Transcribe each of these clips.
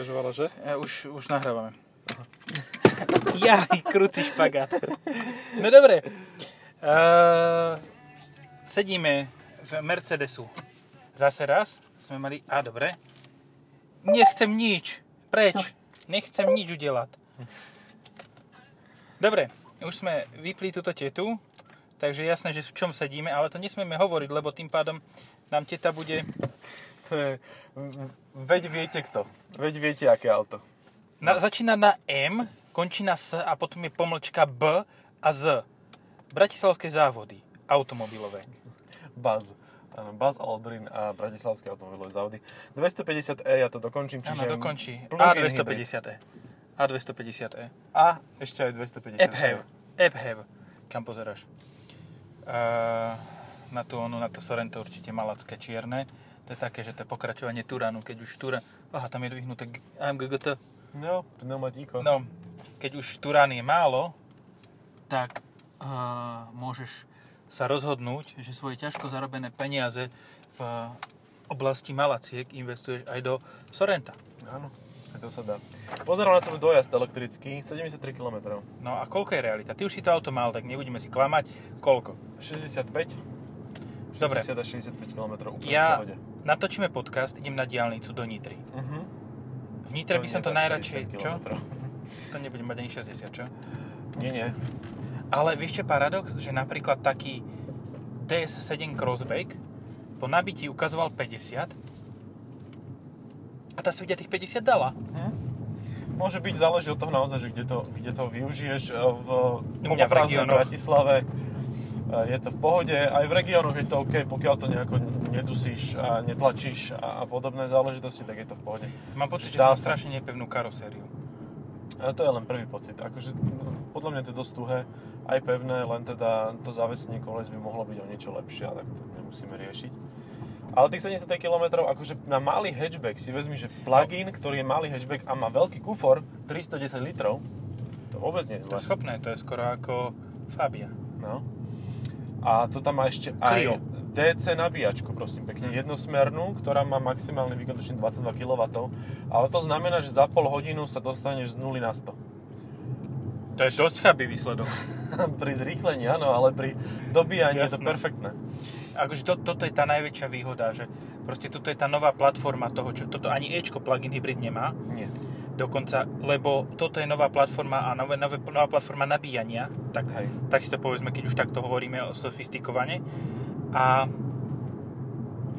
Uvažovala, že? E, už, už nahrávame. Jaj, krúci špagát. No dobre. Uh, sedíme v Mercedesu. Zase raz sme mali... A dobre. Nechcem nič. Preč. Nechcem nič udelať. Dobre, už sme vypli túto tetu, takže jasné, že v čom sedíme, ale to nesmieme hovoriť, lebo tým pádom nám teta bude... To je... Veď viete kto. Veď viete, aké auto. Na, začína na M, končí na S a potom je pomlčka B a Z. Bratislavské závody automobilové. Buzz. Áno, Buzz Aldrin a Bratislavské automobilové závody. 250e, ja to dokončím, čiže... Áno, dokončí. plug-in hybrid. A250e. A250e. A ešte aj 250 Ephev. Ephev. Kam pozeráš? Uh, na tú, onu, na to Sorento určite malacké čierne. To je také, že to je pokračovanie Turanu, keď už Turan... Aha, tam je dvihnuté G- AMG GT. No, pneumatíko. No, keď už Turan je málo, tak uh, môžeš sa rozhodnúť, že svoje ťažko zarobené peniaze v oblasti malaciek investuješ aj do Sorenta. Áno, to sa dá. Pozerám na tvoj dojazd elektrický, 73 km. No a koľko je realita? Ty už si to auto mal, tak nebudeme si klamať. Koľko? 65? Dobre. 60 až 65 km, úplne v Ja pohode. Natočíme podcast, idem na diálnicu do Nitry. Uh-huh. V Nitre by som to najradšej... Čo? To nebude mať ani 60, čo? Nie, nie. Ale vieš čo paradox? Že napríklad taký DS7 Crossback po nabití ukazoval 50 a tá svidia tých 50 dala. Hm? Môže byť, záleží od toho naozaj, že kde to, kde to využiješ. E, V v poprázdnej regiónoch. Bratislave je to v pohode. Aj v regiónoch je to OK, pokiaľ to nejako nedusíš a netlačíš a, a podobné záležitosti, tak je to v pohode. Mám pocit, že to má strašne nepevnú karosériu. Ale to je len prvý pocit. Akože, podľa mňa to je dosť tuhé, aj pevné, len teda to závesenie koles by mohlo byť o niečo lepšie, tak to nemusíme riešiť. Ale tých 70 km, akože na malý hatchback si vezmi, že plug-in, ktorý je malý hatchback a má veľký kufor, 310 litrov, to vôbec nie je To zle. je schopné, to je skoro ako Fabia. No. A to tam má ešte aj Clio. DC nabíjačku, prosím pekne, jednosmernú, ktorá má maximálny výkon tuším 22 kW, ale to znamená, že za pol hodinu sa dostaneš z 0 na 100. To je dosť chabý výsledok. pri zrýchlení, áno, ale pri dobíjaní je to perfektné. Akože to, toto je tá najväčšia výhoda, že proste toto je tá nová platforma toho, čo toto ani Ečko plug-in hybrid nemá. Nie. Dokonca, lebo toto je nová platforma a nové, nové, nová platforma nabíjania, tak, Hej. tak si to povedzme, keď už takto hovoríme o sofistikovane. A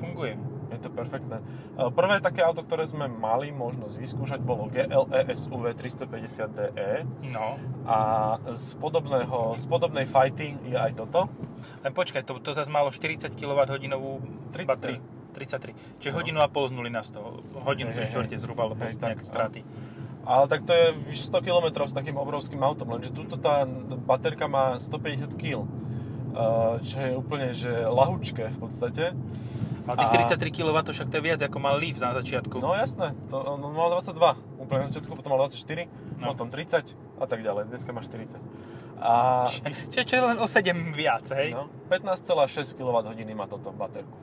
funguje. Je to perfektné. E, Prvé také auto, ktoré sme mali možnosť vyskúšať, bolo GLE SUV 350DE No, a z, podobného, z podobnej fajty je aj toto. len počkaj, to, to zase malo 40 kWh 33. batériu. 33. Čiže No. hodinu a pol z 0 na 100. Hodinu, tri hej, štvrte zhruba, lebo tak, nejaké straty. Ale tak to je vyše 100 km s takým obrovským autom, lenže tuto tá baterka má 150 kg. Čo je úplne že lahučké v podstate. Ale tých A- 33 kW však to je viac ako mal Leaf na začiatku. No jasné, to, on mal 22, úplne na začiatku, potom mal 24, No. potom 30 a tak ďalej, dneska má 40. A Čiže čo je len o 7 viac, hej? no, 15,6 kWh má toto baterku.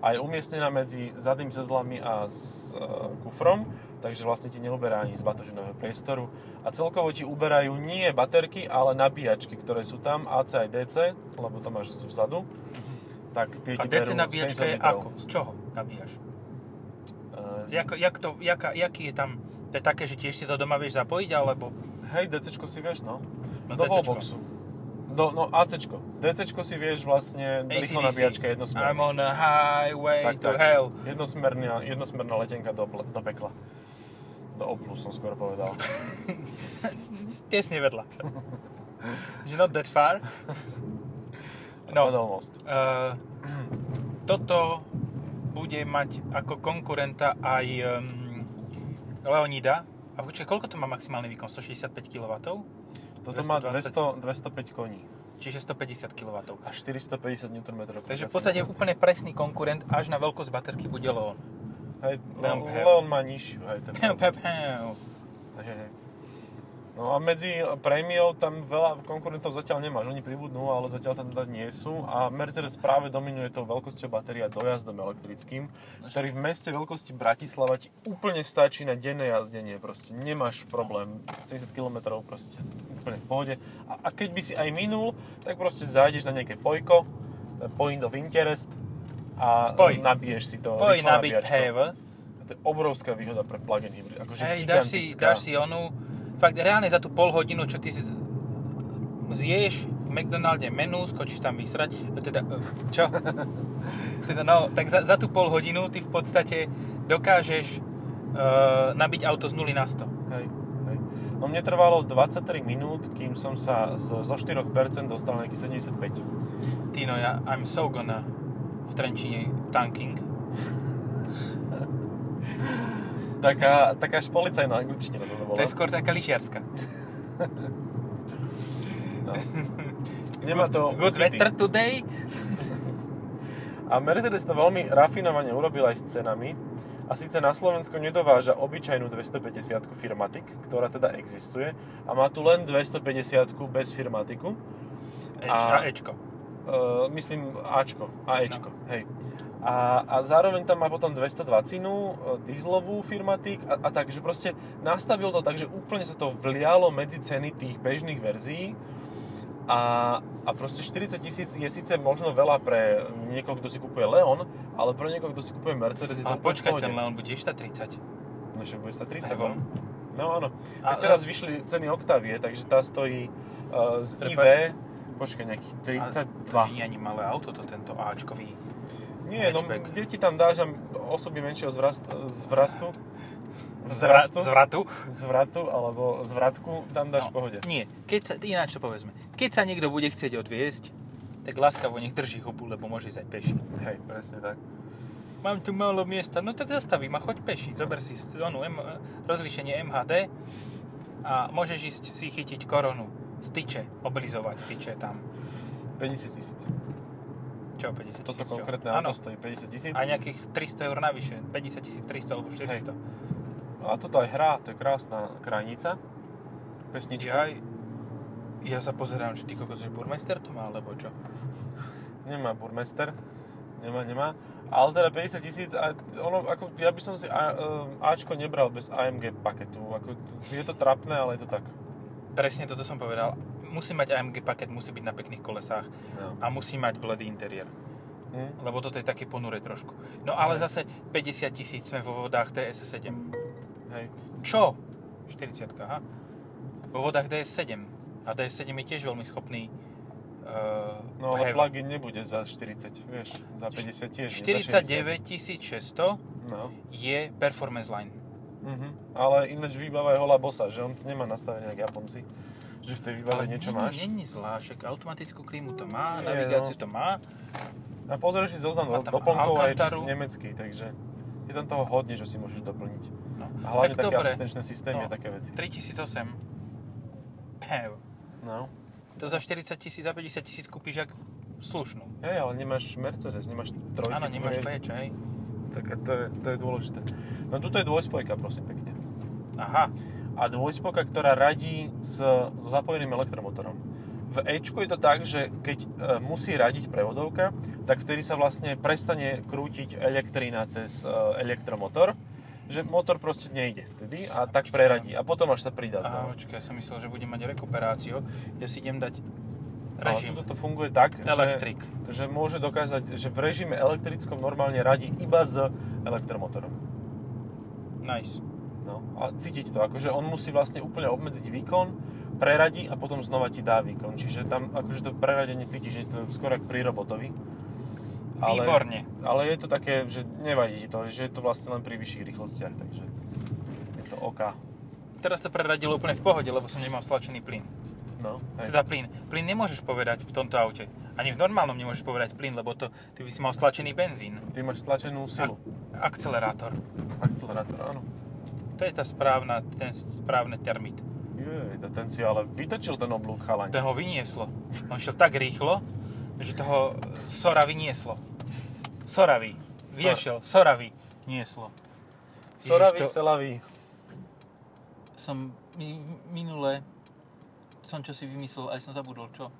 A je umiestnená medzi zadnými sedlami a s e, kufrom, takže vlastne ti neuberá ani z batožinového priestoru. A celkovo ti uberajú nie baterky, ale nabíjačky, ktoré sú tam, AC aj DC, lebo to máš vzadu. Tak tie A ti DC nabíjačka 70 je ako? Z čoho nabíjaš? E, Jak, jak to, jaka, jaký je tam... To je také, že tiež si to doma vieš zapojiť, alebo... Hej, DCčko si vieš, no. No, Do wallboxu. Do, no, ACčko. DCčko si vieš vlastne, rýchlo nabíjačka I'm jednosmerná. on a highway Tak, to tak. hell. Jednosmerná, jednosmerná letenka do, do pekla. Do Oplu som skoro povedal. Tesne vedľa. Že not that far. No, Almost. uh, toto bude mať ako konkurenta aj um, Leonida. A počkaj, koľko to má maximálny výkon? 165 kW? Toto má 220. 200, 205 koní Čiže 150 kW. a 450 Nm. Takže v podstate úplne presný konkurent až na veľkosť baterky bude Leon. Hej, Leon Leon, má nižšiu, hej, ten Pew, pew, pew. Hej, hej. No a medzi prémiou tam veľa konkurentov zatiaľ nemáš. Oni pribudnú, ale zatiaľ tam teda nie sú. A Mercedes práve dominuje tou veľkosťou batéria dojazdom elektrickým, ktorý v meste veľkosti Bratislava ti úplne stačí na denné jazdenie. Proste nemáš problém. 70 km proste úplne v pohode. A, a keď by si aj minul, tak proste zájdeš na nejaké pojko, point of interest a Poj. nabiješ si to. Poj nabiť. To je obrovská výhoda pre plug-in hybrid. Akože Hej, dáš si, dáš si onú, fakt reálne za tú pol hodinu, čo ty zješ v McDonalde menu, skočíš tam vysrať, teda, eh, čo? teda no, tak za, za tú pol hodinu ty v podstate dokážeš uh, nabiť auto z 0 na 100. Hej, hej. No mne trvalo 23 minút, kým som sa z, zo 4% dostal na nejaký 75. Tino, ja, I'm so gonna v Trenčine tanking. Taká, taká až policajná angličtina to bola. To je skôr taká lyžiarska. No. Nemá to Good uchyty. weather today. A Mercedes to veľmi rafinovane urobil aj s cenami. A síce na Slovensko nedováža obyčajnú 250 Firmatic, ktorá teda existuje. A má tu len 250 bez Firmatiku. Eč, A- a Ečko. Uh, myslím Ačko a Ečko, hej. A, a zároveň tam má potom 220 uh, dieselovú Firmatic a, a tak, že proste nastavil to tak, že úplne sa to vlialo medzi ceny tých bežných verzií a, a proste 40 tisíc je síce možno veľa pre niekoho, kto si kupuje Leon, ale pre niekoho, kto si kupuje Mercedes je to Ale počkaj, ten Leon bude ešte 30. No však bude sa 30, Hevom. no? No áno. A- Tak teraz a- vyšli ceny Octavie, takže tá stojí uh, z IV, Prepáč. počkaj, nejakých Ale 32. To nie je ani malé auto, to tento Ačkový. Nie, no hatchback. kde ti tam dáš osoby menšieho zvrast, zvrastu? Zvra- Vzrastu? Zvratu. Zvratu alebo zvratku tam dáš v pohode. Nie, keď sa, ináč to povedzme. Keď sa niekto bude chcieť odviesť, tak láskavo nech drží hubu, lebo môže ísť aj peši. Hej, presne tak. Mám tu málo miesta, no tak zastavím a choď peši. Zober si zónu M, rozlíšenie MHD a môžeš ísť si chytiť koronu z tyče, oblizovať tyče tam. 50 tisíc. Čo, 50 Toto tisíc, čo? konkrétne auto stojí 50 tisíc. A nejakých 300 eur navyše, 50 tisíc, 300 alebo 400. A toto aj hrá, to je krásna krajnica. Pesnička. Jaj, ja sa pozerám, že ty kokos, že burmester to má, alebo čo? Nemá burmester. Nemá, nemá. Ale teda 50 tisíc, a ono, ako, ja by som si A, um, Ačko nebral bez AMG paketu. Ako, je to trapné, ale je to tak. Presne toto som povedal. Musí mať AMG paket, musí byť na pekných kolesách No. a musí mať bledý interiér. Hm? Lebo toto je také ponuré trošku. No ale Hej. zase 50 tisíc sme vo vodách DS7. Hej. Čo? 40, aha. Vo vodách DS7. A DS7 je tiež veľmi schopný uh, No ale heavy. plug-in nebude za 40, vieš, za 50 tiež. nie, za 60. 49 600 No. je performance line. Mhm. Ale ináč výbava je holá bosa, že on to nemá nastavené jak Japonci. Že v tej výbave niečo nie, máš. Není zlá, však automatickú klímu to má, Nie, navigáciu no. to má. A pozrieš si zoznam do- doplnkov a je čisto nemecký, takže je tam toho hodne, čo si môžeš doplniť. No. A hlavne tak také dobre. asistenčné systémy No. a také veci. 3008. Pew. No. To za 40 tisíc, za 50 tisíc kúpiš jak slušnú. Hej, ale nemáš Mercedes, nemáš trojci. Áno, nemáš peč, hej. Tak to je, to je dôležité. No tuto je dvojspojka, prosím pekne. Aha. A dvojspojka, ktorá radí s, so zapojeným elektromotorom. V Ečku je to tak, že keď e, musí radiť prevodovka, tak vtedy sa vlastne prestane krútiť elektrina cez e, elektromotor, že motor proste nejde vtedy a tak preradí a potom až sa pridá Aha, znova. počkaj, ja som myslel, že budem mať rekuperáciu. Ja si idem dať Ale režim. tuto to funguje tak, Elektrik. že, že môže dokázať, že v režime elektrickom normálne radí iba s elektromotorom. Nice. No, a cítiť to, akože on musí vlastne úplne obmedziť výkon, preradí a potom znova ti dá výkon. Čiže tam akože to preradenie cítiš, že je to skoro ako pri robotovi. Ale, Výborne. Ale je to také, že nevadí ti to, že je to vlastne len pri vyšších rýchlostiach, takže je to OK. Teraz to preradilo úplne v pohode, lebo som nemal stlačený plyn. No, hej. Teda plyn. Plyn nemôžeš povedať v tomto aute. Ani v normálnom nemôžeš povedať plyn, lebo to, ty by si mal stlačený benzín. Ty máš stlačenú silu. Akcelerátor. Akcelerátor, áno. To je tá správna, ten správny termit. Jej, ten si ale vytočil ten oblúk chalaň. To ho vynieslo. On šiel tak rýchlo, že toho Sora vynieslo. Soravý. Viešel, Soravý nieslo. Ježiš, to- selavý. som mi, minule som čo si vymyslel, aj som zabudol, čo?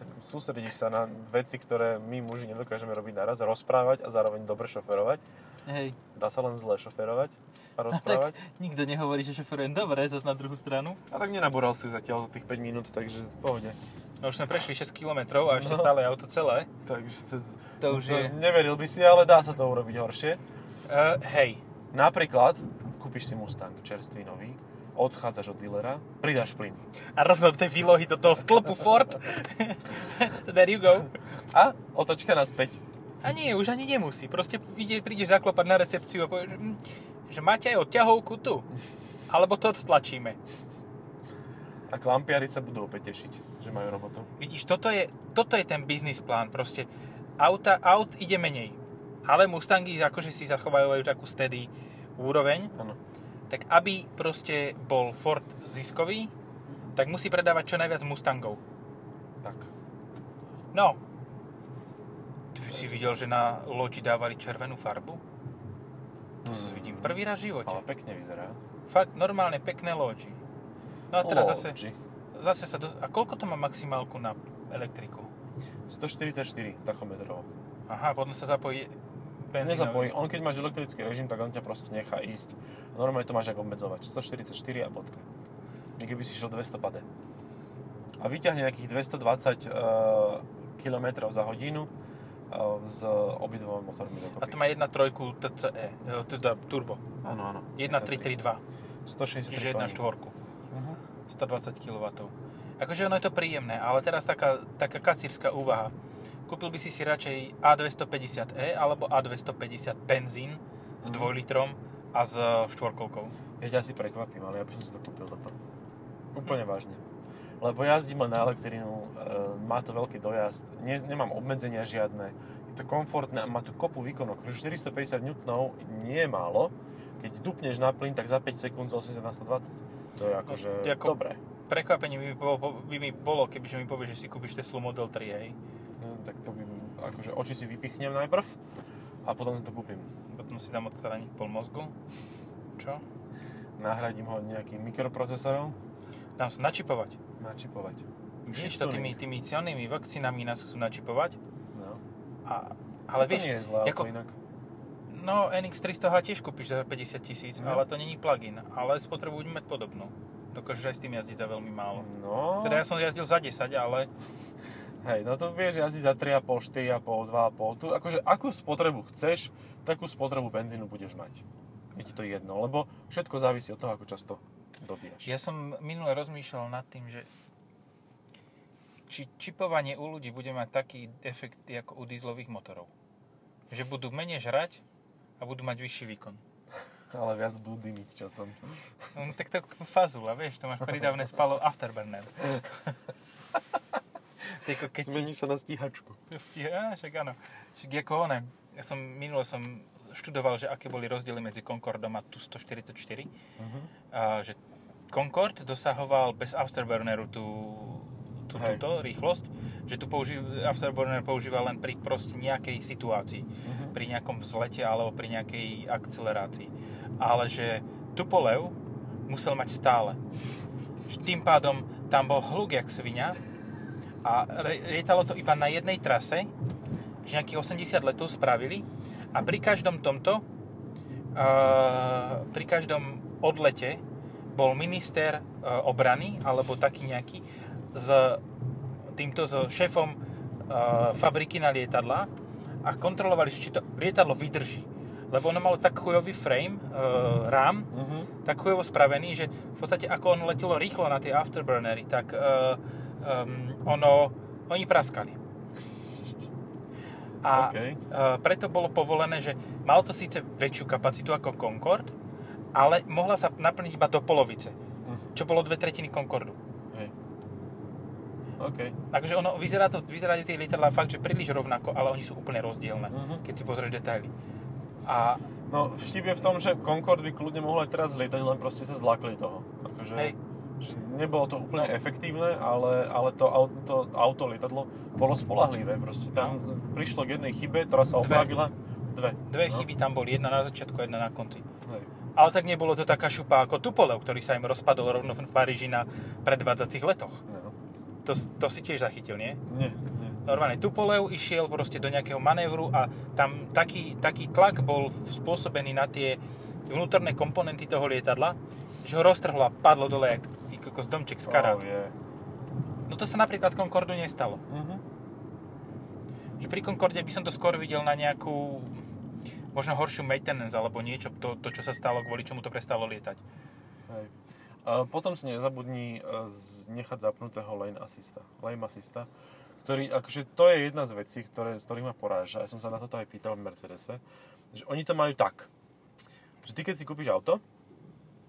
Tak sústredíš sa na veci, ktoré my muži nedokážeme robiť naraz, rozprávať a zároveň dobre šoferovať. Hej. Dá sa len zle šoferovať a A tak rozprávať. nikto nehovorí, že šoferujem dobre, zase na druhú stranu. A tak nenabúral si zatiaľ za tých 5 minút, takže pohode. No už sme prešli 6 km a ešte No. stále auto celé. Takže to, To už je... Neveril by si, ale dá sa to urobiť horšie. Uh, hej, Napríklad, kúpiš si Mustang čerstvý nový, odchádzaš od dealera, pridáš plyn. a rovno tej výlohy do toho stĺpu Ford. There you go. A otočka naspäť. A nie, už ani nemusí. Proste ide, prídeš zaklopať na recepciu a povieš, že, máte aj odťahovku tu. Alebo to tlačíme. A klampiari sa budú opäť tešiť, že majú robotu. Vidíš, toto je, toto je ten biznis plán. Proste auta, aut ide menej. Ale Mustangy akože si zachovajú takú steady úroveň. Áno. Tak aby proste bol Ford ziskový, tak musí predávať čo najviac Mustangov. Tak. No. Ty si videl, že na loďi dávali červenú farbu? To Mm. vidím prvý raz v živote. Ale pekne vyzerá. Fakt normálne pekné loďi. No a teraz zase, zase sa... Do... A koľko to má maximálku na elektriku? 144 tachometrov. Aha, potom sa zapojí benzínový. Nezapojí. On keď máš elektrický režim, tak on ťa proste nechá ísť. Normálne to máš ako obmedzovač. 144 a bodka. I keby si šiel 200 pade. A vyťahne nejakých 220 uh, km za hodinu s obidvoma motormi A dokopy. to má 1.3 TCE, e, teda turbo. Áno, áno. 1.332, 163 čiže 1 koní. štvorku. Mhm. 120 kW. Akože ono je to príjemné, ale teraz taká, taká kacírska úvaha. Kúpil by si si radšej A250e alebo A250 benzín s Mhm. 2 litrom a s štvorkolkou. Ja ťa asi prekvapím, ale ja by som si to kúpil toto. Úplne vážne. Lebo jazdím len na elektrínu, e, má to veľký dojazd, ne, nemám obmedzenia žiadne, je to komfortné a má tu kopu výkonov. Akože 450 N nie je málo, keď dupneš na plyn, tak za 5 sekúnd z 80 na 120. To je akože ako- dobré. Prekvapenie by by mi bolo kebyže mi povieš, že si kúpiš Teslu Model 3, hej. No, tak to by, akože oči si vypichnem najprv a potom si to kúpim. Potom si dám odstraniť pol mozgu. Čo? Nahradím ho nejakým mikroprocesorom, Dám sa načipovať. Načipovať. Vieš to tými, tými silnými vakcínami nás chcú načipovať. No. A, ale to vieš, nie je zlé, ako- inak. no NX300H tiež kúpiš za 50 tisíc, No. ale to není plug-in. Ale spotrebu bude mať podobnú. Dokážeš aj s tým jazdiť za veľmi málo. No, Teda ja som jazdil za 10, ale hej, no to vieš jazdiť za 3,5, 4,5, 2,5. Tu, akože akú spotrebu chceš, takú spotrebu benzínu budeš mať. Je ti to jedno, lebo všetko závisí od toho, ako často dobíjaš. ja som minule rozmýšľal nad tým, že či čipovanie u ľudí bude mať taký efekt ako u dieselových motorov. Že budú menej žrať a budú mať vyšší výkon. Ale viac budú dymiť časom. No, tak to fazula, vieš, to máš pridávne spalo afterburner. Tyko, keď ti- Zmení sa na stíhačku. Á, však áno. Však ako one. Ja som, minulo som študoval, že aké boli rozdiely medzi Concordom a tu 144. Uh-huh. A že Concord dosahoval bez afterburneru tú, tú, Hej. túto rýchlosť, že tu použi- afterburner používa len pri proste nejakej situácii, Uh-huh. pri nejakom vzlete alebo pri nejakej akcelerácii. Ale že Tupolev musel mať stále. Tým pádom tam bol hluk jak svinia a lietalo to iba na jednej trase, že nejakých 80 letov spravili a pri každom tomto uh, pri každom odlete bol minister uh, obrany alebo taký nejaký s týmto s šéfom uh, fabriky na lietadla a kontrolovali, či to lietadlo vydrží. Lebo ono malo tak chujový frame, uh, rám, Uh-huh. tak chujovo spravený, že v podstate ako ono letelo rýchlo na tie afterburnery, tak uh, um, ono, oni praskali. A OK. uh, preto bolo povolené, že mal to síce väčšiu kapacitu ako Concorde, ale mohla sa naplniť iba do polovice, Uh, čo bolo dve tretiny Concordu. hej. OK. Takže ono, vyzerá to, vyzerajú tie lietadlá fakt, že príliš rovnako, ale oni sú úplne rozdielne, Mhm. keď si pozrieš detaily. A No, vtip je v tom, že Concorde by kľudne mohol aj teraz lietať, len proste sa zlakli toho. Akože, hej, že nebolo to úplne efektívne, ale, ale to, auto, to auto, lietadlo bolo spolahlivé. Proste tam prišlo k jednej chybe, ktorá sa Dve. opravila. Dve. dve no. chyby tam boli, jedna na začiatku, jedna na konci. Hej. Ale tak nebolo to taká šupa ako Tupolev, ktorý sa im rozpadol rovno v Paríži na predvádzacích letoch. No. To, to si tiež zachytil, nie? Nie, nie. Normálne Tupolev išiel proste do nejakého manévru a tam taký, taký tlak bol spôsobený na tie vnútorné komponenty toho lietadla, že ho roztrhlo a padlo dole jak kokos domček z karát. Oh, je. No to sa napríklad Concordu nestalo. Mhm. Že pri Concorde by som to skôr videl na nejakú možno horšiu maintenance alebo niečo, to, to čo sa stalo, kvôli čomu to prestalo lietať. Hej. A potom si nezabudni e, nechať zapnutého lane assista. Lane assista, ktorý, akože to je jedna z vecí, ktoré, z ktorých ma poráža. Ja som sa na toto aj pýtal v Mercedese, že oni to majú tak, že ty keď si kúpiš auto,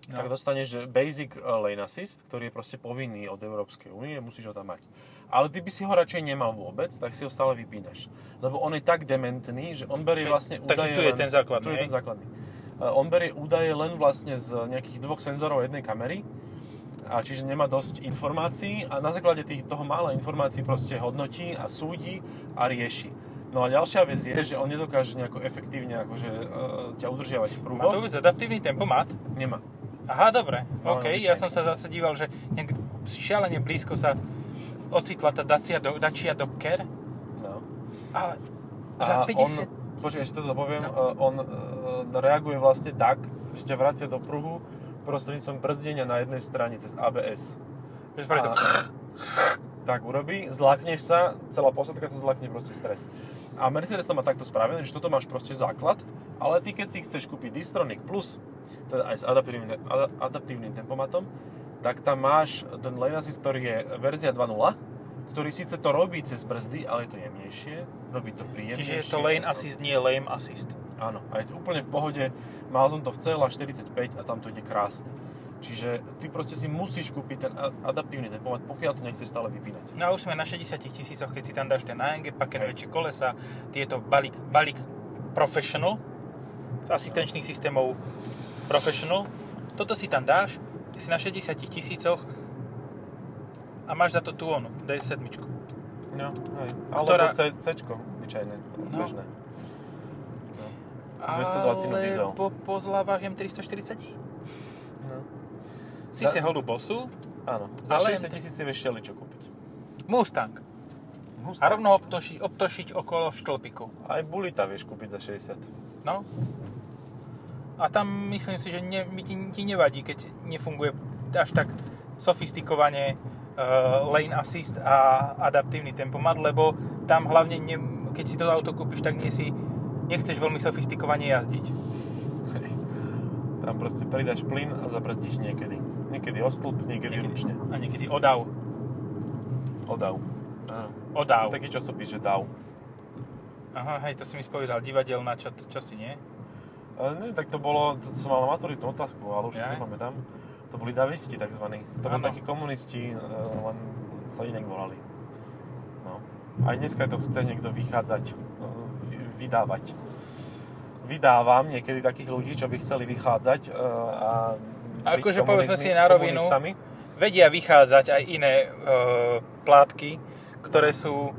No. tak dostaneš basic e, lane assist, ktorý je proste povinný od Európskej únie, musíš ho tam mať. Ale ty by si ho radšej nemal vôbec, tak si ho stále vypínaš. Lebo on je tak dementný, že on berie vlastne takže údaje tu je len- ten základný, Tu je ten základný. E, On berie údaje len vlastne z nejakých dvoch senzorov jednej kamery, a čiže nemá dosť informácií a na základe tých, toho mála informácií proste hodnotí a súdi a rieši. No a ďalšia vec je, že on nedokáže nejako efektívne akože, uh, ťa udržiavať v Má to prúhoch. vôbec adaptívny tempomat? Nemá. Aha, dobre, No, OK. Ja som sa zase díval, že nejak šialene blízko sa ocitla tá Dacia, do, Dacia Docker, No. ale A za 50... on, počkaj, ešte toto poviem, No. no. on uh, reaguje vlastne tak, že ťa vracia do pruhu prostredníctvom brzdenia na jednej strane cez ABS. Že spraví to... A- tak urobí, zlakneš sa, celá posadka sa zlakne proste stres. A Mercedes to má takto spravené, že toto máš proste základ, ale ty keď si chceš kúpiť Distronic Plus, teda aj s adaptívnym, ada- adaptívnym tempomatom, tak tam máš ten lane assist, ktorý je verzia 2.0, ktorý síce to robí cez brzdy, ale je to jemnejšie, robí to príjemnejšie. Čiže je to lane assist, nie lame assist. Áno, a je to úplne v pohode. Mal som to v CLA 45 a tam to ide krásne. Čiže ty proste si musíš kúpiť ten adaptívny tempomat, pokiaľ to nechceš stále vypínať. No a už sme na 60 tisícoch, keď si tam dáš ten AMG paket, väčšie kolesa, tieto balík, balík professional, asistenčných systémov professional, toto si tam dáš, si na 60 tisícoch a máš za to tú onu, DS7. No, hej. Alebo Ktorá- C, C-čko, obyčajné, No. bežné. No. 220 diesel. po, po zľavách M340i. No. Sice Da- holú bosu, Áno, za Ale- 60 tisíc si vieš čo kúpiť. Mustang. A rovno obtoši, obtošiť okolo štĺpiku. Aj Bulita vieš kúpiť za 60. No. A tam myslím si, že ne, mi ti, ti nevadí, keď nefunguje až tak sofistikovane uh, lane assist a adaptívny tempomat, lebo tam hlavne, ne, keď si to auto kúpiš, tak nie si, nechceš veľmi sofistikovane jazdiť. Tam proste pridáš plyn a zabrzdíš niekedy. Niekedy o stĺp, niekedy, ručne. A niekedy odav. Odav. Áno. Odav. Taký časopis, že DAW. Aha, hej, to si mi spovedal, divadelná, čo, čo si, nie? Ale nie, tak to bolo, to som mal na maturitnú otázku, ale už to Jaj. nepamätám. To boli davisti takzvaní. To boli takí komunisti, e, len sa inak volali. No. Aj dneska to chce niekto vychádzať, e, vy- vydávať. Vydávam niekedy takých ľudí, čo by chceli vychádzať e, a Akože povedzme si na rovinu, vedia vychádzať aj iné e, plátky, ktoré sú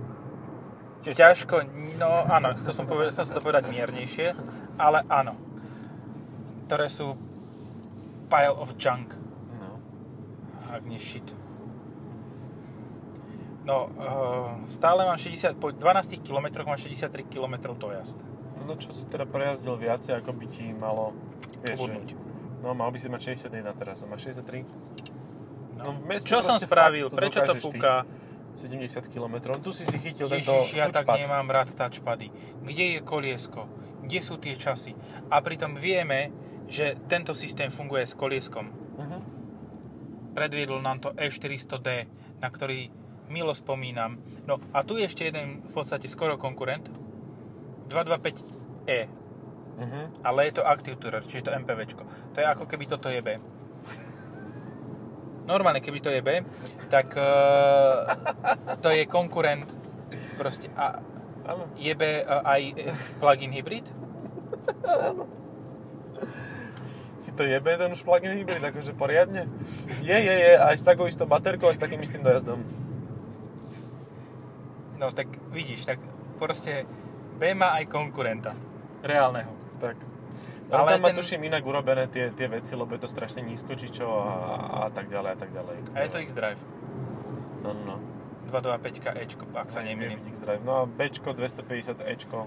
Tiež ťažko, no áno, chcel som, povedať, chcel som to povedať miernejšie, ale áno, ktoré sú pile of junk, No. ak nie shit. No, e, stále mám 60, po 12 km mám 63 km dojazd. no čo si teda prejazdil viacej, ako by ti malo... Vieš, Ubudnúť. No, mal by si mať 61 teraz, a máš 63. No, v meste Čo som spravil? Prečo to dokážeš tých púka? 70 km. Tu si si chytil tento Ježiš, ja tak touchpad. nemám rád touchpady. Kde je koliesko? Kde sú tie časy? A pritom vieme, že tento systém funguje s kolieskom. Mhm. Predviedol nám to E400D, na ktorý milo spomínam. No a tu je ešte jeden v podstate skoro konkurent. 225E, Mhm. ale je to Active Tourer, čiže to MPVčko. To je ako keby toto je B. Normálne, keby to je B, tak uh, to je konkurent proste a B uh, aj plug-in hybrid? Ti to jebe ten už plug-in hybrid, akože poriadne? Je, je, je, aj s takou istou baterkou a s takým istým dojazdom. No tak vidíš, tak proste B má aj konkurenta. Reálneho. Tak. Ale Ale tam má ten- tuším inak urobené tie, tie veci, lebo je to strašne nízko, či čo a, a tak ďalej a tak ďalej. A je to X-Drive. No, no, no. 225 Ečko, ak sa nemýlim. X-Drive. No a Bčko 250 Ečko,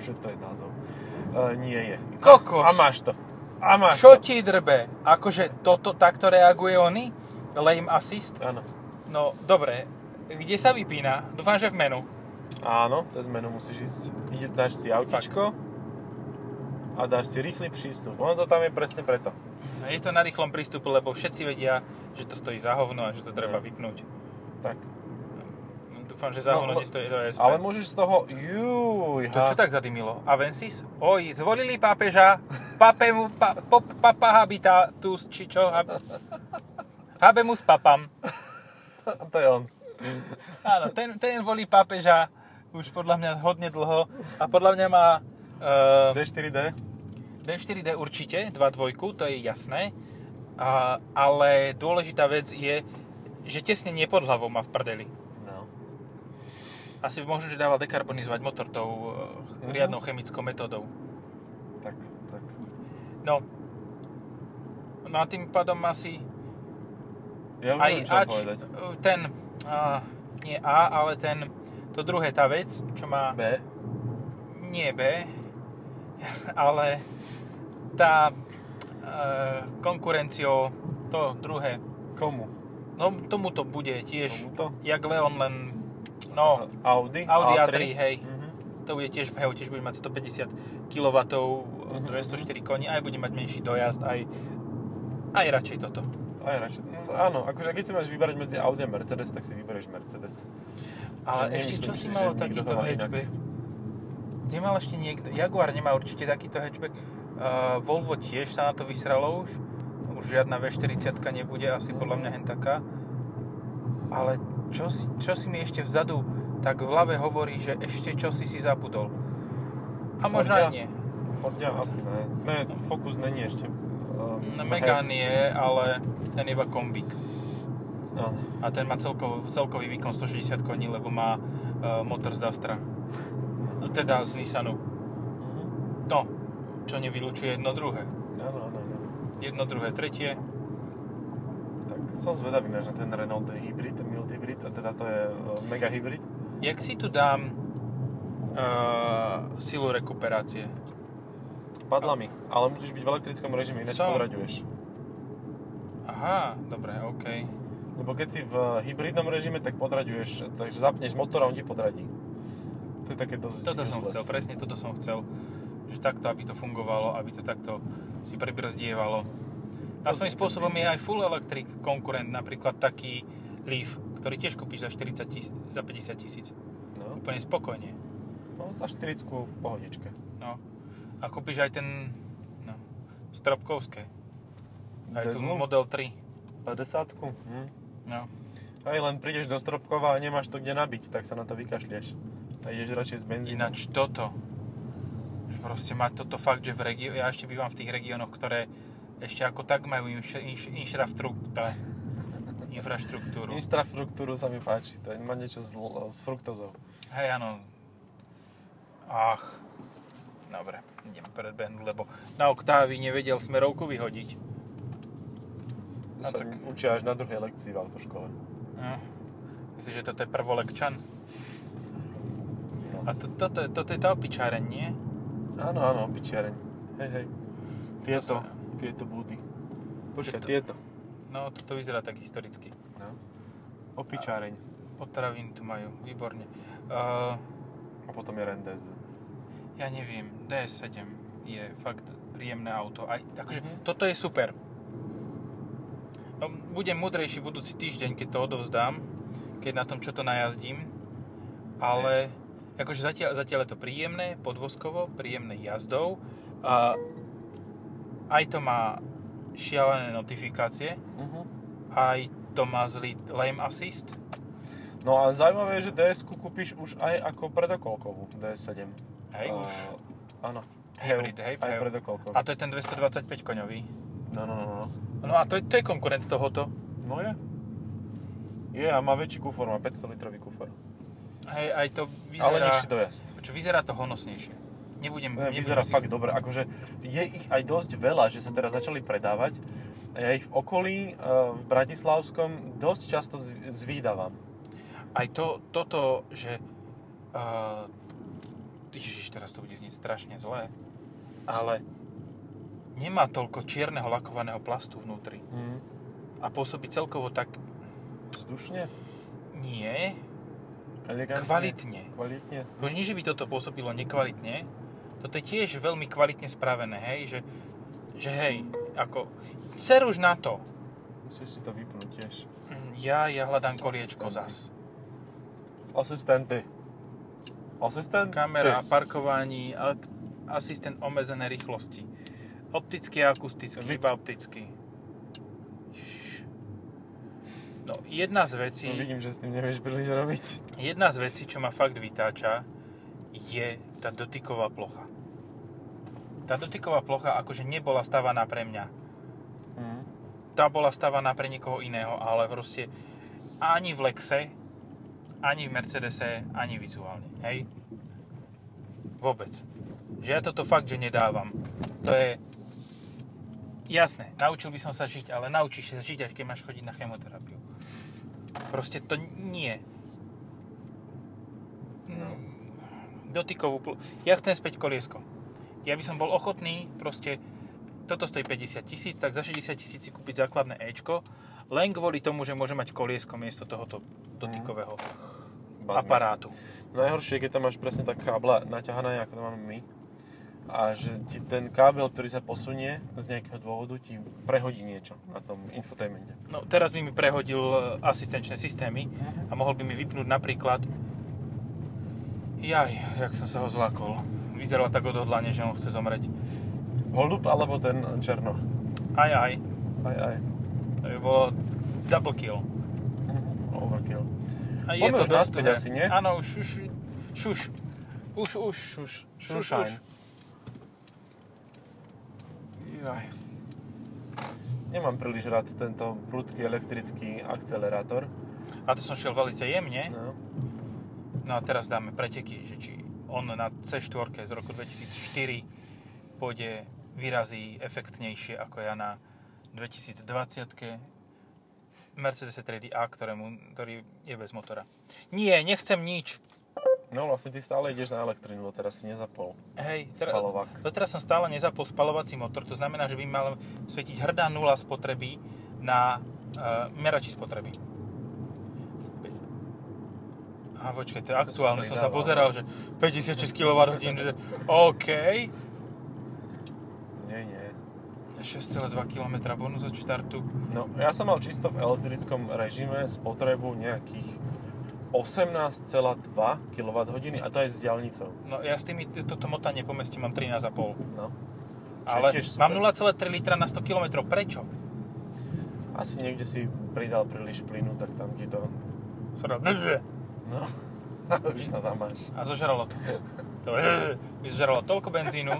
že to je názov, uh, nie je. Kokos! A máš to. A máš Čo to. ti drbe? Akože toto takto reaguje oni? Lame assist? Áno. No, dobre. Kde sa vypína? Dúfam, že v menu. Áno, cez menu musíš ísť. Ide, dáš si autičko a dáš si rýchly prístup. Ono to tam je presne preto. A Je to na rýchlom prístupu, lebo všetci vedia, že to stojí za hovno a že to treba No. vypnúť. Tak. No, Dúfam, že za No, hovno no, nestojí to SP. Ale môžeš z toho... Juj, To čo tak zadymilo? Avensis? Oj, zvolili pápeža, papemu, pa, pop, papa habitatus, či čo? Hab, habemus papam. To je on. Áno, ten, ten volí pápeža už podľa mňa hodne dlho a podľa mňa má uh, D4D? D4D určite, 2.2, to je jasné, a, ale dôležitá vec je, že tesne nie pod hlavou má v prdeli. No. Asi možno, že dával dekarbonizovať motor tou Mhm. riadnou chemickou metódou. Tak, tak. No. No a tým pádom asi Ja aj neviem, čo Ač, povedať. ten, a, nie A, ale ten, to druhé tá vec, čo má, B? nie B, ale tá e, konkurenciou, to druhé, Komu? no tomu to bude tiež, Tomuto? jak Leon, len, no, Audi? Audi A3, hej. Mhm. to bude tiež v Heo, tiež bude mať 150 kW, Mhm. 204 koní, aj bude mať menší dojazd, aj, aj radšej toto. Aj radšej. No, áno, akože keď si máš vyberať medzi Audi a Mercedes, tak si vyberieš Mercedes. Ale Že ešte nemyslím čo si, malo takýto to má inak. hatchback? Nemal ešte niekto, Jaguar nemá určite takýto hatchback, uh, Volvo tiež sa na to vysralo už, už žiadna V40 nebude, asi podľa mňa hen taká. Ale čo si, čo si mi ešte vzadu tak v hlave hovorí, že ešte čo si si zabudol. A možno aj nie. Fordia asi ne. Ne, Focus není ešte. No, Megane je, ale ten je iba kombík. Áno. A ten má celkov, celkový výkon 160 koní, lebo má uh, motor z Dastra. Teda z Nissanu. Mhm. No, čo nevylučuje jedno druhé. Áno, áno, áno. Jedno druhé tretie. Tak som zvedavý na ten Renault Hybrid, mild hybrid, a teda to je uh, mega hybrid. Jak si tu dám uh, silu rekuperácie? Padla mi, ale musíš byť v elektrickom režime, ináč Som. podraďuješ. Aha, dobre, OK. Lebo keď si v hybridnom režime, tak podraďuješ, takže zapneš motor a on ti podradí. To je také dosť Toto som useless. chcel, presne toto som chcel. Že takto, aby to fungovalo, aby to takto si pribrzdievalo. A svojím spôsobom je aj full electric konkurent, napríklad taký Leaf, ktorý tiež kúpiš za 40 tis- za 50 tisíc. No, Úplne spokojne. no za 40 v pohodičke. No. A kúpiš aj ten no, stropkovské. Aj tu Bezlu? Model 3. 50 hm. No. Aj len prídeš do Stropkova a nemáš to kde nabiť, tak sa na to vykašlieš. A ideš radšej z benzínom. Ináč toto. Proste mať toto fakt, že v regio- ja ešte bývam v tých regiónoch, ktoré ešte ako tak majú inš- inš- infraštruktúru. infraštruktúru. Infraštruktúru sa mi páči, to má niečo s, s fruktozou. Hej, áno. Ach. Dobre, idem pred Bendu, lebo na oktávy nevedel smerovku vyhodiť. To sa tak- učia až na druhej lekcii v autoškole. No. Myslíš, že toto je prvolekčan? No. A to, toto, toto je tá opičáreň, nie? Áno, áno, opičiareň. Hej, hej. Tieto, sa- tieto budy. Počkaj, Tieto. tieto. No, toto vyzerá tak historicky. No. Opičáreň. Potravín tu majú, výborne. Uh, A potom je Rendez. ja neviem, DS7 je fakt príjemné auto. Aj, akože, Mhm. toto je super. No, budem múdrejší budúci týždeň, keď to odovzdám, keď na tom čo to najazdím. Ale akože zatiaľ, zatiaľ je to príjemné, podvozkovo, príjemné jazdou. A aj to má šialené notifikácie, Uh-huh. aj to má zlý lane assist. No a zaujímavé je, že ds kúpiš už aj ako predokolkovú DS7. Hej, A- už. Áno. Hybrid, hej, Aj hej. predokolkový. A to je ten 225 koňový. No, no, no, no. No a to je, to je konkurent tohoto. No je. Je a má väčší kufor, má 500 litrový kufor. Hej, aj to Ale vyzerá... nižší dojazd. Čo, vyzerá to honosnejšie. Nebudem, Ne, nebudem vyzerá si- fakt dobre. Akože je ich aj dosť veľa, že sa teraz začali predávať. Ja ich v okolí, eh, v Bratislavskom, dosť často zv- zvídavam. Aj to, toto, že... Uh, ježiš, teraz to bude znieť strašne zlé. Ale nemá toľko čierneho lakovaného plastu vnútri. Hm. A pôsobí celkovo tak... Vzdušne? Nie, Elegantne? kvalitne. Kvalitne? Už nie, že by toto pôsobilo nekvalitne. Toto je tiež veľmi kvalitne spravené, hej, že, že hej, ako, ser už na to. Musíš si to vypnúť tiež. Mm, Ja, ja hľadám Asi koliečko asistenty. zas. Asistenty. Asistent? Kamera, parkování, asistent omezené rýchlosti. Optický a akustický, Vy- iba optický. Ježiš. No, jedna z vecí, No, vidím, že s tým nevieš príliš robiť. jedna z vecí, čo ma fakt vytáča, je tá dotyková plocha. Tá dotyková plocha akože nebola stavaná pre mňa. Hm. Tá bola stavaná pre niekoho iného, ale proste ani v Lexe, ani v Mercedese, ani vizuálne. Hej? Vôbec. Že ja toto fakt, že nedávam. To je... Jasné, naučil by som sa žiť, ale naučíš sa žiť, až keď máš chodiť na chemoterapiu. Proste to nie. No. Dotykovú pl- Ja chcem späť koliesko. Ja by som bol ochotný proste toto stojí 50 tisíc, tak za 60 tisíc si kúpiť základné Ečko, len kvôli tomu, že môže mať koliesko miesto tohoto dotykového Bazme. aparátu. Najhoršie je, keď tam máš presne tak kábla naťahané, ako to máme my. A že ti ten kábel, ktorý sa posunie z nejakého dôvodu, ti prehodí niečo na tom infotainmente. No teraz by mi prehodil e, asistenčné systémy a mohol by mi vypnúť napríklad Jaj, jak som sa ho zlákol. Vyzeral tak odhodlane, že on chce zomreť. Holub alebo ten Černoch? Aj, aj. Aj, aj. To by bolo double kill. Overkill. A Poďme už dosť naspäť tuhé. asi, nie? Áno, už, už, šuš. Už, už, Šuš. šuš, Šušajn. už. Jaj. Nemám príliš rád tento prudký elektrický akcelerátor. A to som šiel velice jemne. No. No a teraz dáme preteky, že či on na C4 z roku 2004 pôjde, vyrazí efektnejšie ako ja na 2020 Mercedes 3D A, ktorému, ktorý je bez motora. Nie, nechcem nič. No vlastne ty stále ideš na elektrínu, lebo teraz si nezapol. Hej, Spalovák. doteraz som stále nezapol spalovací motor, to znamená, že by mal svietiť hrdá nula spotreby na uh, merači spotreby. A počkaj, to je aktuálne, som sa pridáva, pozeral, že 56 kWh, že OK, Nie, nie. 6,2 km bonus od štartu. No, ja som mal čisto v elektrickom režime spotrebu nejakých 18,2 kWh a to aj s diaľnicou. No ja s tými, toto motanie pomestím, mám 13,5. No. Ale mám super. 0,3 litra na 100 km, prečo? Asi niekde si pridal príliš plynu, tak tam ti to... No. Už to tam máš. A zožralo to. To mi zožralo toľko benzínu,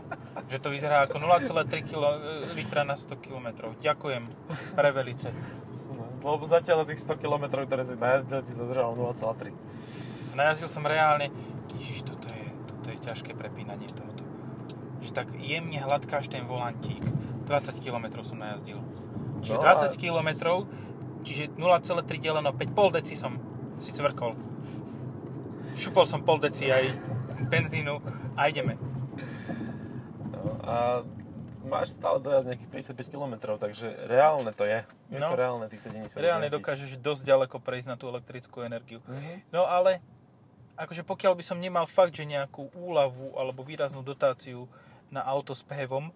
že to vyzerá ako 0,3 kilo, e, litra na 100 km. Ďakujem, prevelice. Lebo zatiaľ na tých 100 km, ktoré si najazdil, ti zadržalo 0,3. Najazdil som reálne, ježiš, toto je, toto je ťažké prepínanie tohoto. Že tak jemne hladkáš ten volantík. 20 km som najazdil. Čiže No 20 a- km, čiže 0,3 deleno 5, pol deci som si cvrkol. Šupol som pol deci aj benzínu a ideme. No, a máš stále dojazd nejakých 55 km, takže reálne to je. Je No. to reálne tých 70 Reálne jazdiť. dokážeš dosť ďaleko prejsť na tú elektrickú energiu. Mhm. No ale, akože pokiaľ by som nemal fakt, že nejakú úľavu alebo výraznú dotáciu na auto s PHEVom,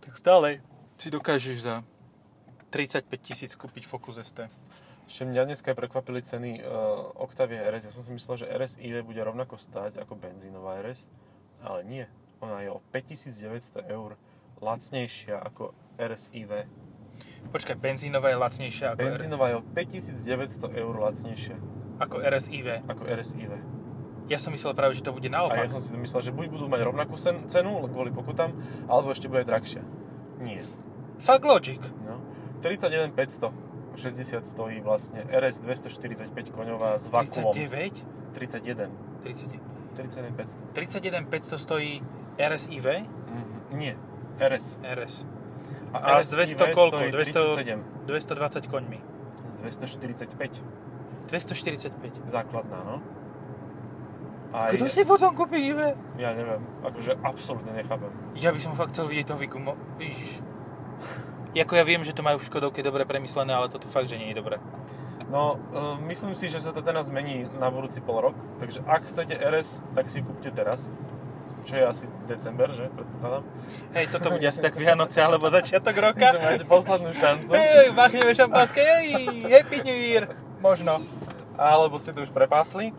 tak stále si dokážeš za 35 tisíc kúpiť Focus ST. Ešte mňa dneska prekvapili ceny uh, Octavia RS. Ja som si myslel, že RS IV bude rovnako stáť ako benzínová RS, ale nie. Ona je o 5900 eur lacnejšia ako RS IV. Počkaj, benzínová je lacnejšia ako, Benzínová je o 5900 eur lacnejšia ako RSIV. ako RS IV. Ja som myslel práve, že to bude A ja naopak. som si myslel, že buď budú mať rovnakú cenu kvôli pokutám, alebo ešte bude drahšia. Nie. Fuck logic. No. 31 500 60 stojí vlastne RS 245 koňová s vakuom. 39? 31. 30. 31 500. 31 500 stojí RSIV, Mhm. Nie, RS. RS. A A s 200 koľko? 200 37. 220 koňmi. Z 245. 245. Základná, no. A Kto si potom kúpi IV? Ja neviem, akože absolútne nechápem. Ja by som fakt chcel vidieť toho Viku. Mo- Ježiš. Jako ja viem, že to majú v Škodovke dobre premyslené, ale toto fakt, že nie je dobré. No, uh, myslím si, že sa tá cena zmení na budúci pol rok, takže ak chcete RS, tak si kúpte teraz, čo je asi december, že? Predpokladám. Hej, toto bude asi tak Vianoce alebo začiatok roka. Takže máte poslednú šancu. Hej, machneme šampanské, hej, Happy New Year. Možno. Alebo ste to už prepásli,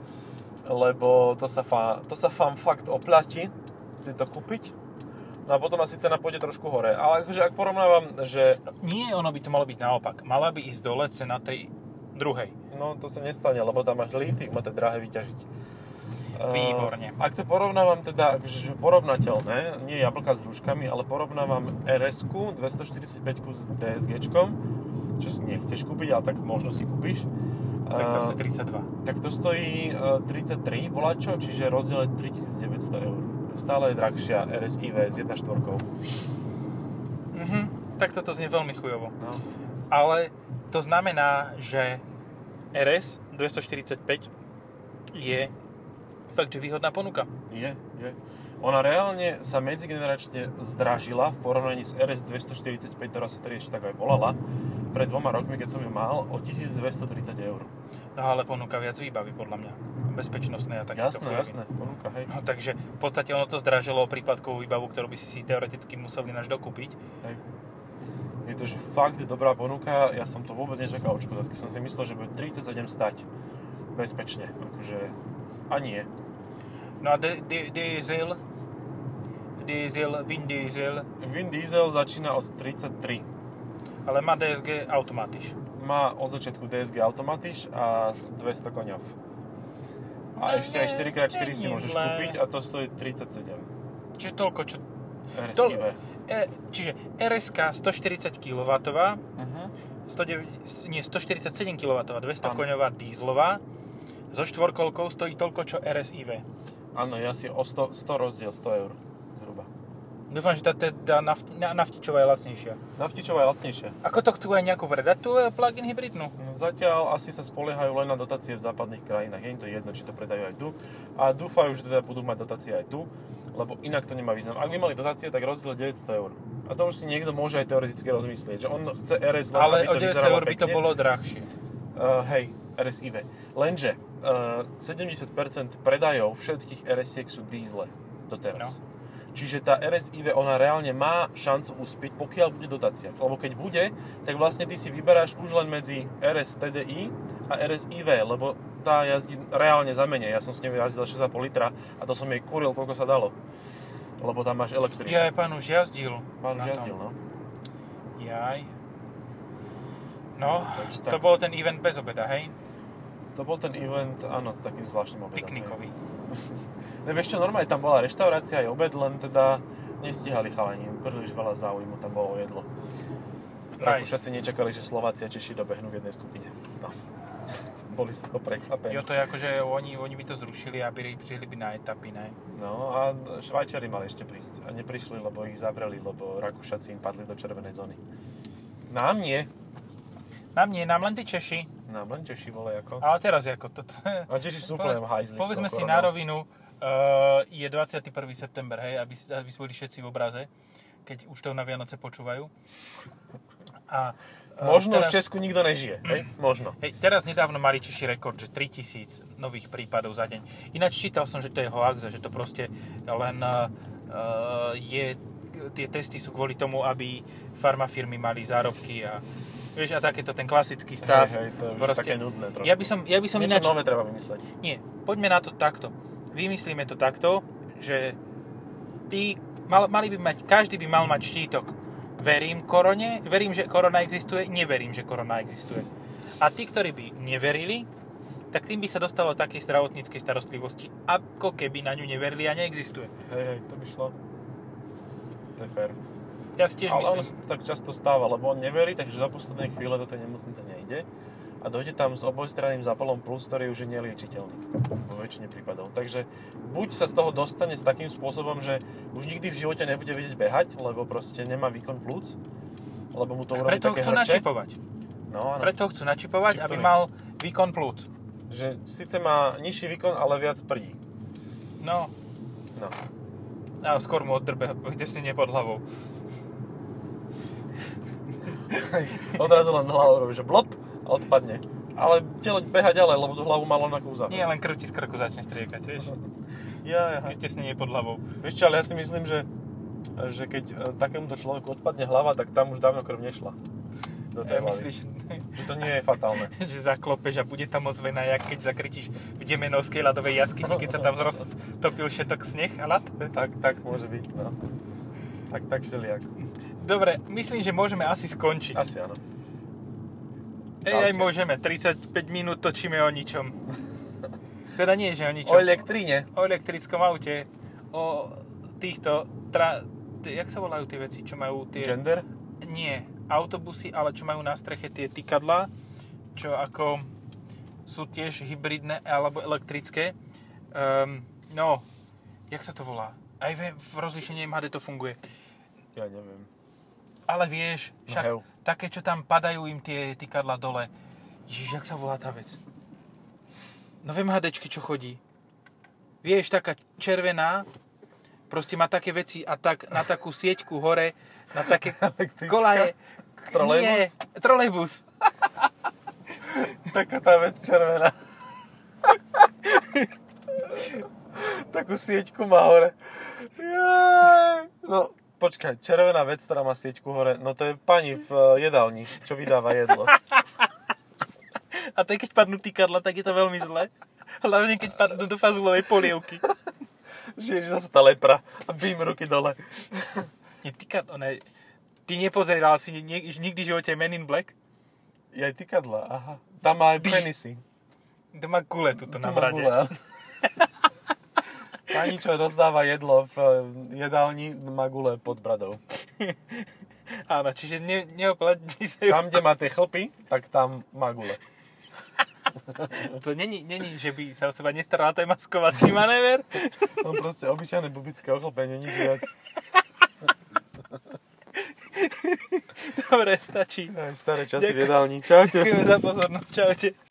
lebo to sa, fa, to sa vám fakt oplatí si to kúpiť. No a potom asi cena pôjde trošku hore. Ale akože ak porovnávam, že Nie, ono by to malo byť naopak. Mala by ísť dole cena tej druhej. no to sa nestane, lebo tam máš lithium a to drahé vyťažiť. Výborne. Uh, ak to porovnávam teda, akože že porovnateľné, nie jablka s hruškami, ale porovnávam RS-ku 245 s DSG, čo si nechceš kúpiť, ale tak možno si kúpiš. Tak to Uh, stojí 32. tak to stojí uh, 33 volačo, čiže rozdiel je 3900 eur. Stále je drahšia RS-IV s 1.4. Mhm, tak toto znie veľmi chujovo. No. Ale to znamená, že RS 245 je fakt, že výhodná ponuka. Je, je. Ona reálne sa medzigeneračne zdražila v porovnaní s RS 245, ktorá sa tedy ešte tak aj volala, pred dvoma rokmi, keď som ju mal, o 1230 eur. No ale ponúka viac výbavy podľa mňa. Bezpečnostné a takéto Jasné, jasné, ponúka, hej. No, takže v podstate ono to zdražilo o príplatkovú výbavu, ktorú by si si teoreticky museli náš dokúpiť. hej. Je to, že fakt dobrá ponuka, ja som to vôbec nečakal od Škodovky, som si myslel, že bude 37 stať bezpečne, akože a nie. No a di- di- diesel, diesel, Vin Diesel, Vin Diesel začína od 33. ale má DSG automatiš. Má od začiatku DSG automatiš a 200 koňov. A No ešte aj nie, 4x4 si môžeš zlé. kúpiť a to stojí 37. Čiže toľko, čo... RS To- IV. E, čiže RSK 140 kW, Uh-huh. 109, nie, 147 kW, 200 Áno. koňová dízlová, so štvorkolkou stojí toľko, čo RSIV. Áno, ja si o 100, 100 rozdiel, 100 eur zhruba. Dúfam, že tá teda nafti, na, naftičová je lacnejšia. Naftičová je lacnejšia. Ako to chcú aj nejakú predať, tú eh, plug-in hybridnú? No, Zatiaľ asi sa spoliehajú len na dotácie v západných krajinách. Je im to jedno, či to predajú aj tu. A dúfajú, že teda budú mať dotácie aj tu, lebo inak to nemá význam. Ak by mali dotácie, tak rozdiel 900 eur. A to už si niekto môže aj teoreticky rozmyslieť, že on chce RS len, Ale o to 900 vyzeralo eur by to bolo drahšie. Uh, hej, RSIV. Lenže uh, 70% predajov všetkých RS-iek sú diesle doteraz. No. Čiže tá RSIV, ona reálne má šancu uspieť, pokiaľ bude dotácia. Lebo keď bude, tak vlastne ty si vyberáš už len medzi RS TDI a RSIV, lebo tá jazdí reálne za menej. Ja som s ňou jazdil 6,5 litra a to som jej kuril, koľko sa dalo. Lebo tam máš elektriku. Ja aj pán už jazdil. Pán už jazdil, no. Jaj. No, Takže to tak. bol ten event bez obeda, hej? To bol ten event, áno, s takým zvláštnym obedom. Piknikový. No vieš čo, normálne tam bola reštaurácia aj obed, len teda nestíhali chalani, príliš veľa záujmu tam bolo o jedlo. Nice. Rakúšaci nečakali, že Slováci a Češi dobehnú v jednej skupine. No. Boli z toho prekvapení. Jo, to je ako, že oni, oni by to zrušili a by prišli by na etapy, ne? No a Švajčiari mali ešte prísť a neprišli, lebo ich zavreli, lebo Rakúšaci im padli do červenej zóny. Nám nie. Nám nie, nám len tí Češi. Nám len Češi vole ako. Ale teraz ako toto. A Češi sú úplne hajzli. Povedzme si na rovinu, uh, je 21. september, hej, aby, aby boli všetci v obraze, keď už to na Vianoce počúvajú. A, uh, Možno teraz, v Česku nikto nežije, hej? Možno. Hej, teraz nedávno mali Češi rekord, že 3000 nových prípadov za deň. Ináč čítal som, že to je hoax že to proste len uh, je, tie testy sú kvôli tomu, aby farmafirmy mali zárobky a vieš, a takéto ten klasický stav. Hej, hej, to je už také nudné trošku. Ja by som, ja by som Niečo ináč... nové treba vymysleť. Nie, poďme na to takto. Vymyslíme to takto, že ty, mal, mali by mať, každý by mal mať štítok. Verím korone, verím, že korona existuje, neverím, že korona existuje. A tí, ktorí by neverili, tak tým by sa dostalo takej zdravotníckej starostlivosti, ako keby na ňu neverili a neexistuje. Hej, hej, to by šlo. To je fér. Ja si tiež Ale ono myslím, sa to tak často stáva, lebo on neverí, takže do poslednej chvíle do tej nemocnice nejde. a dojde tam s obojstranným zápalom plus, ktorý už je neliečiteľný vo väčšine prípadov. Takže buď sa z toho dostane s takým spôsobom, že už nikdy v živote nebude vedieť behať, lebo proste nemá výkon plúc, lebo mu to urobí Preto také chcú hrče. načipovať. No, áno. Preto ho chcú načipovať, Čip aby mal výkon plúc. Že síce má nižší výkon, ale viac prdí. No, No. a skôr mu oddrbe, nie pod hlavou. Odrazu len hlavu robí, že blop a odpadne. Ale telo beha ďalej, lebo tú hlavu malo na kúza. Nie, len krv ti z krku začne striekať, vieš? Ja, ja. Keď tesne nie pod hlavou. Vieš čo, ale ja si myslím, že, že keď e, takémuto človeku odpadne hlava, tak tam už dávno krv nešla. Do tej Ja myslíš, Že to nie je fatálne. že zaklopeš a bude tam ozvená, jak keď zakrytíš v Demenovskej ľadovej jaskyni, keď sa tam roztopil všetok sneh a ľad? tak, tak môže byť, no. Tak, tak všelijak. Dobre, myslím, že môžeme asi skončiť. Asi áno. Ej, aj môžeme, 35 minút točíme o ničom. Teda nie, že o ničom. O elektríne. O elektrickom aute, o týchto, tra, jak sa volajú tie veci, čo majú tie... Gender? Nie, autobusy, ale čo majú na streche tie tykadlá, čo ako sú tiež hybridné alebo elektrické. Um, no, jak sa to volá? Aj v, v rozlišení MHD to funguje. Ja neviem. Ale vieš, však Hev. také, čo tam padajú im tie tykadla dole. Ježiš, jak sa volá tá vec? No v MHDčky, čo chodí. Vieš, taká červená, proste má také veci a tak na takú sieťku hore, na také kolaje. Trolejbus? Nie, trolejbus. Taká tá vec červená. Takú sieťku má hore. Jaj. No, počkaj, červená vec, ktorá má sieťku hore, no to je pani v eh, jedálni, čo vydáva jedlo. A to keď padnú tykadla, tak je to veľmi zle. Hlavne keď padnú do fazulovej polievky. Žiješ zase tá lepra a bím ruky dole. Nie, tykadla, ne. Ty nepozeral si nie, nikdy v živote Men in Black? Je aj tykadla, aha. Tam má aj penisy. To má kule tuto na brade. Pani, čo rozdáva jedlo v eh, jedálni, má gule pod bradou. Áno, čiže ne, neoplatí sa ju. Tam, kde má tie chlpy, tak tam má gule. To není, není, že by sa o seba nestarala, to je maskovací manéver. No proste obyčajné bubické ochlpenie, nič viac. Dobre, stačí. Aj staré časy v Ďakujem. jedálni. Čaute. Ďakujeme za pozornosť, čaute.